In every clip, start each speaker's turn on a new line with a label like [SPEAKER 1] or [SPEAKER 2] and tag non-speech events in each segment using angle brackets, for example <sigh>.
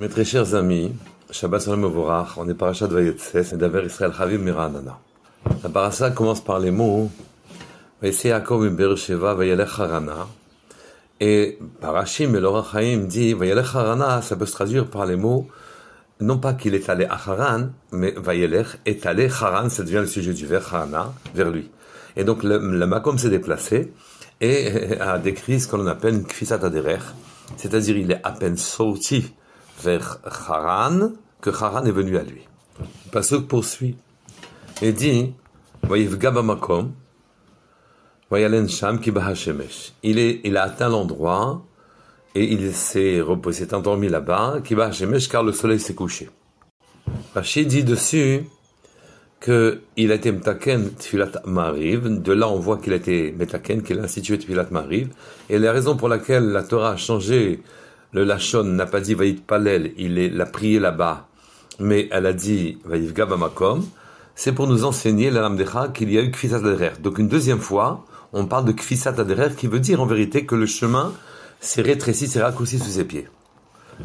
[SPEAKER 1] Mes très chers amis, Shabbat Shalom Ovorach, on est parachat Vayetses, et d'Aver Israël Chavim Miranana. La parasha commence par les mots Vayese Yaakov Beersheva Vayelech Harana. Et Parashim et Chaim dit Vayelech Harana, ça peut se traduire par les mots non pas qu'il est allé à Haran, mais Vayelech est allé Haran, ça devient le sujet du vers Harana, vers lui. Et donc le, le Makom s'est déplacé et <laughs> a décrit ce qu'on appelle une Kfisat Aderer, c'est-à-dire il est à peine sorti vers Haran que Haran est venu à lui. Pasuk poursuit et dit Il, est, il a atteint l'endroit et il s'est reposé, s'est endormi là-bas, car le soleil s'est couché. Rachid dit dessus que il a été metaken tfilat mariv. De là, on voit qu'il a été metaken, qu'il a institué tfilat mariv. Et la raison pour laquelle la Torah a changé le Lachon n'a pas dit Vaït Palel, il l'a prié là-bas, mais elle a dit Vaït Gabamakom, c'est pour nous enseigner, la Lamdecha, qu'il y a eu Kfisat Adrer. Donc une deuxième fois, on parle de Kfisat Adrer, qui veut dire en vérité que le chemin s'est rétréci, s'est raccourci sous ses pieds.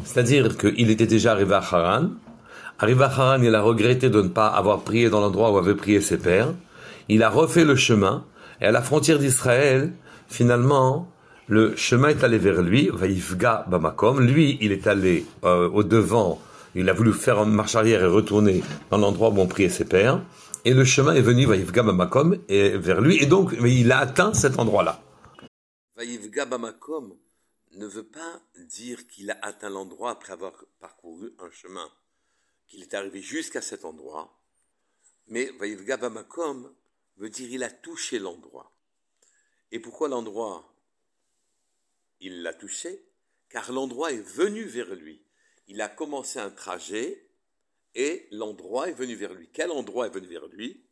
[SPEAKER 1] C'est-à-dire qu'il était déjà arrivé à Haran. Arrivé à Haran, il a regretté de ne pas avoir prié dans l'endroit où avaient prié ses pères. Il a refait le chemin, et à la frontière d'Israël, finalement, le chemin est allé vers lui, Vaïfga Bamakom. Lui, il est allé euh, au devant, il a voulu faire une marche arrière et retourner dans l'endroit où on priait ses pères. Et le chemin est venu, Vaïfga Bamakom, et vers lui. Et donc, il a atteint cet endroit-là. Vaïfga Bamakom ne veut pas dire qu'il a atteint l'endroit après avoir parcouru un chemin, qu'il est arrivé jusqu'à cet endroit. Mais Vaïfga Bamakom veut dire il a touché l'endroit. Et pourquoi l'endroit? Il l'a touché, car l'endroit est venu vers lui. Il a commencé un trajet et l'endroit est venu vers lui. Quel endroit est venu vers lui?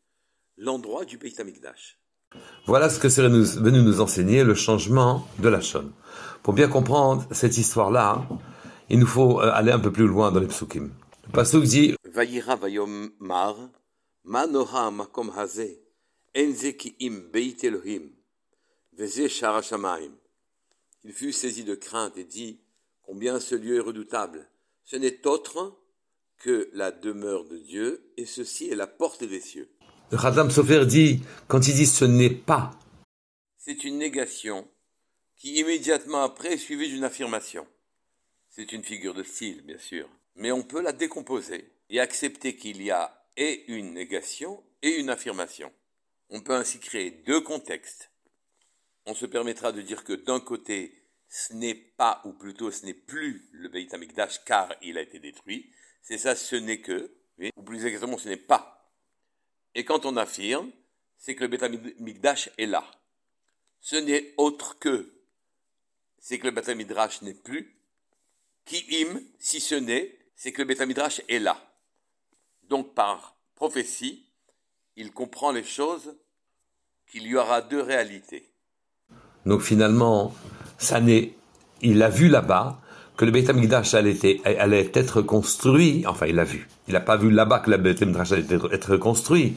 [SPEAKER 1] L'endroit du Beit Amikdash. Voilà ce que serait venu nous enseigner le changement de la Shon. Pour bien comprendre cette histoire-là, il nous faut euh, aller un peu plus loin dans les psukim. Le pasuk dit Vayira vayom mar, ma noha makom haze, enze ki im beit Elohim, veze shara il fut saisi de crainte et dit Combien ce lieu est redoutable Ce n'est autre que la demeure de Dieu, et ceci est la porte des cieux. Le Sofer dit Quand il dit ce n'est pas, c'est une négation qui immédiatement après est suivie d'une affirmation. C'est une figure de style, bien sûr, mais on peut la décomposer et accepter qu'il y a et une négation et une affirmation. On peut ainsi créer deux contextes on se permettra de dire que d'un côté, ce n'est pas, ou plutôt ce n'est plus le Beit HaMikdash car il a été détruit. C'est ça, ce n'est que, ou plus exactement, ce n'est pas. Et quand on affirme, c'est que le Beit HaMikdash est là. Ce n'est autre que, c'est que le Beit n'est plus. Qui si ce n'est, c'est que le Beit est là. Donc par prophétie, il comprend les choses qu'il y aura deux réalités. Donc finalement, ça n'est, il a vu là-bas que le Beit HaMikdash allait, être construit, enfin il a vu, il n'a pas vu là-bas que le Beit HaMikdash allait être construit,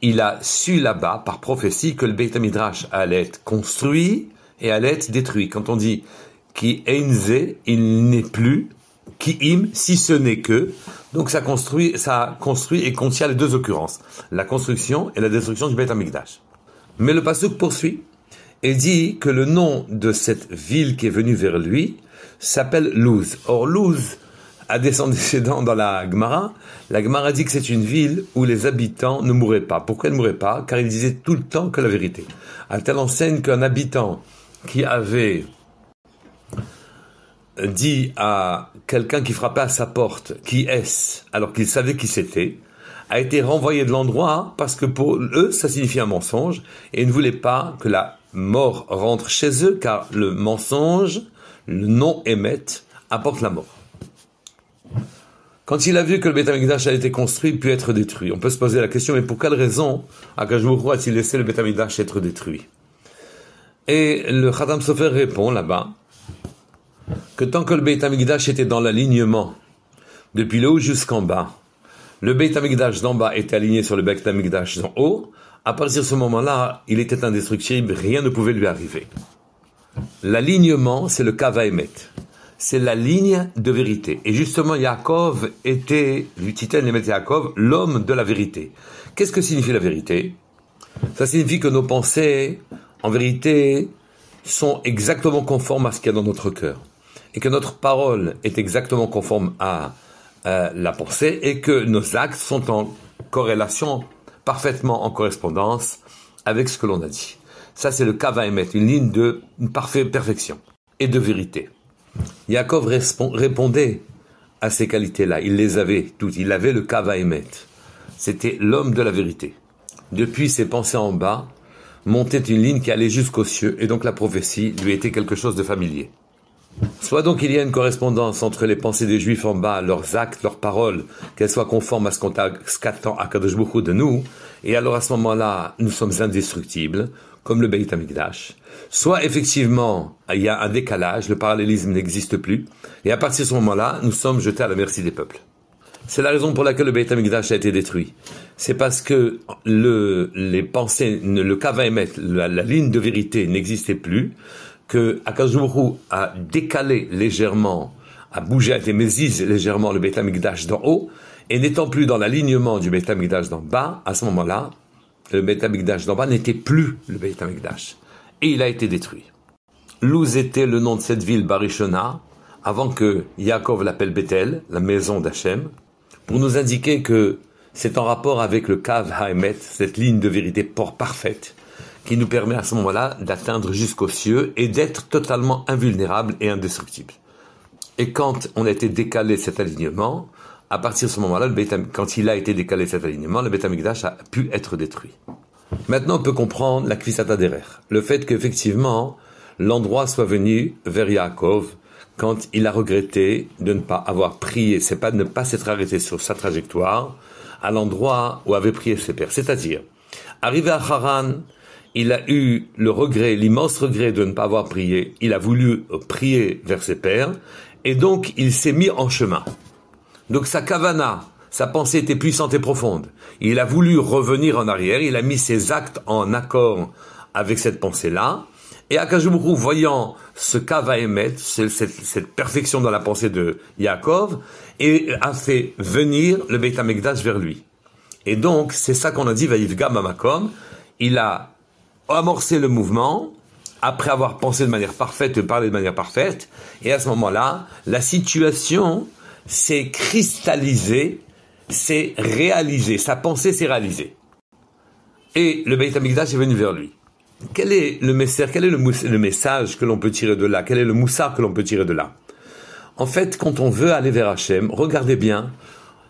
[SPEAKER 1] il a su là-bas, par prophétie, que le Beit HaMikdash allait être construit et allait être détruit. Quand on dit qui einze, il n'est plus, qui im, si ce n'est que, donc ça construit, ça construit et contient les deux occurrences, la construction et la destruction du Beit HaMikdash. Mais le pasuk poursuit et dit que le nom de cette ville qui est venue vers lui s'appelle Luz. Or, Luz a des descendants dans la Gemara. La Gemara dit que c'est une ville où les habitants ne mouraient pas. Pourquoi ne mouraient pas? Car ils disaient tout le temps que la vérité. À telle enseigne qu'un habitant qui avait dit à quelqu'un qui frappait à sa porte, qui est-ce, alors qu'il savait qui c'était, a été renvoyé de l'endroit parce que pour eux, ça signifiait un mensonge et ils ne voulaient pas que la mort rentre chez eux car le mensonge, le non émet, apporte la mort. Quand il a vu que le Beth a été construit puis être détruit, on peut se poser la question, mais pour quelle raison Akashbourou a-t-il laissé le Beth être détruit? Et le Khatam Sofer répond là-bas que tant que le Beth était dans l'alignement, depuis le haut jusqu'en bas, le Beit HaMikdash d'en bas était aligné sur le Beit d'en haut, à partir de ce moment-là, il était indestructible, rien ne pouvait lui arriver. L'alignement, c'est le Kavaemet. c'est la ligne de vérité. Et justement, Yaakov était, Titan Yaakov, l'homme de la vérité. Qu'est-ce que signifie la vérité? Ça signifie que nos pensées, en vérité, sont exactement conformes à ce qu'il y a dans notre cœur. Et que notre parole est exactement conforme à la pensée et que nos actes sont en corrélation, parfaitement en correspondance avec ce que l'on a dit. Ça, c'est le Kavaemet, une ligne de parfaite perfection et de vérité. Yaakov répondait à ces qualités-là. Il les avait toutes. Il avait le Kavaemet. C'était l'homme de la vérité. Depuis ses pensées en bas, montait une ligne qui allait jusqu'aux cieux, et donc la prophétie lui était quelque chose de familier. Soit donc il y a une correspondance entre les pensées des Juifs en bas, leurs actes, leurs paroles, qu'elles soient conformes à ce qu'attend Akadosh de nous, et alors à ce moment-là, nous sommes indestructibles, comme le Beit HaMikdash. Soit effectivement, il y a un décalage, le parallélisme n'existe plus, et à partir de ce moment-là, nous sommes jetés à la merci des peuples. C'est la raison pour laquelle le Beit HaMikdash a été détruit. C'est parce que le, les pensées, le Kavaemet, la, la ligne de vérité n'existait plus, que Akazuru a décalé légèrement, a bougé, a mésise légèrement le Beit HaMikdash d'en haut, et n'étant plus dans l'alignement du Beit HaMikdash d'en bas, à ce moment-là, le Beit HaMikdash d'en bas n'était plus le Beit HaMikdash. Et il a été détruit. Luz était le nom de cette ville Barishona, avant que Yaakov l'appelle Bethel, la maison d'Hachem, pour nous indiquer que c'est en rapport avec le Kav Haemet, cette ligne de vérité parfaite, qui nous permet à ce moment-là d'atteindre jusqu'aux cieux et d'être totalement invulnérable et indestructible. Et quand on a été décalé cet alignement, à partir de ce moment-là, quand il a été décalé cet alignement, le Beth a pu être détruit. Maintenant, on peut comprendre la Kvisata derer, le fait qu'effectivement, l'endroit soit venu vers Yaakov quand il a regretté de ne pas avoir prié, c'est pas de ne pas s'être arrêté sur sa trajectoire à l'endroit où avaient prié ses pères. C'est-à-dire, arrivé à Haran, il a eu le regret, l'immense regret de ne pas avoir prié. Il a voulu prier vers ses pères, et donc il s'est mis en chemin. Donc sa kavana, sa pensée était puissante et profonde. Il a voulu revenir en arrière, il a mis ses actes en accord avec cette pensée-là. Et Akajumuru, voyant ce kava émettre, cette, cette, perfection dans la pensée de Yaakov, et a fait venir le Beit HaMikdash vers lui. Et donc, c'est ça qu'on a dit, Vaïvga Mamakom, il a amorcé le mouvement, après avoir pensé de manière parfaite parlé de manière parfaite, et à ce moment-là, la situation s'est cristallisée, s'est réalisée, sa pensée s'est réalisée. Et le Beit HaMikdash est venu vers lui. Quel est le message, quel est le, message que l'on peut tirer de là? Quel est le moussard que l'on peut tirer de là? En fait, quand on veut aller vers Hachem, regardez bien,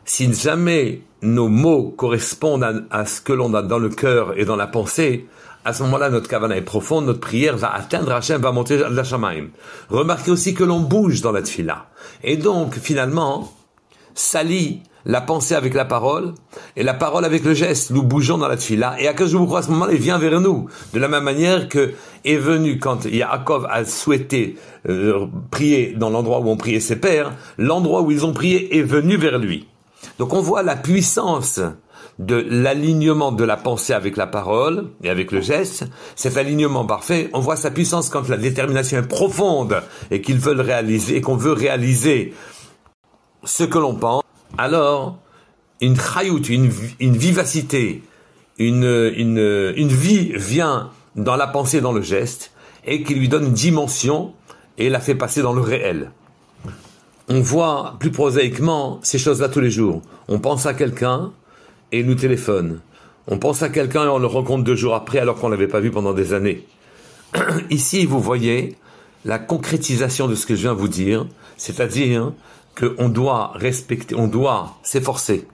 [SPEAKER 1] si jamais nos mots correspondent à, ce que l'on a dans le cœur et dans la pensée, à ce moment-là, notre kavana est profonde, notre prière va atteindre Hachem, va monter la Shamaim. Remarquez aussi que l'on bouge dans la tfila. Et donc, finalement, s'allie la pensée avec la parole et la parole avec le geste. Nous bougeons dans la tfila. Et à à ce moment-là, il vient vers nous. De la même manière que est venu quand Yaakov a souhaité euh, prier dans l'endroit où on priait ses pères, l'endroit où ils ont prié est venu vers lui. Donc on voit la puissance de l'alignement de la pensée avec la parole et avec le geste, cet alignement parfait, on voit sa puissance quand la détermination est profonde et qu'ils veulent réaliser, et qu'on veut réaliser ce que l'on pense, alors une chayout, une, vivacité, une, une, une vie vient dans la pensée, dans le geste, et qui lui donne une dimension et la fait passer dans le réel. On voit plus prosaïquement ces choses-là tous les jours. On pense à quelqu'un, et nous téléphone. On pense à quelqu'un et on le rencontre deux jours après alors qu'on ne l'avait pas vu pendant des années. <clears throat> Ici, vous voyez la concrétisation de ce que je viens de vous dire, c'est-à-dire qu'on doit respecter, on doit s'efforcer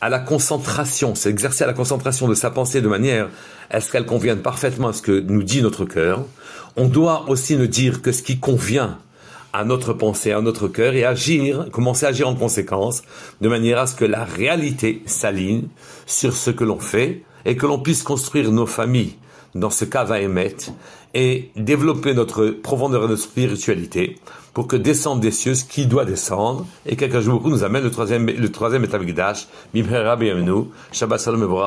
[SPEAKER 1] à la concentration, s'exercer à la concentration de sa pensée de manière à ce qu'elle convienne parfaitement à ce que nous dit notre cœur. On doit aussi ne dire que ce qui convient à notre pensée, à notre cœur et agir, commencer à agir en conséquence, de manière à ce que la réalité s'aligne sur ce que l'on fait et que l'on puisse construire nos familles dans ce cas va émettre et développer notre profondeur de spiritualité pour que descende des cieux ce qui doit descendre. Et jours nous amène le troisième, le troisième état Shabbat Shalom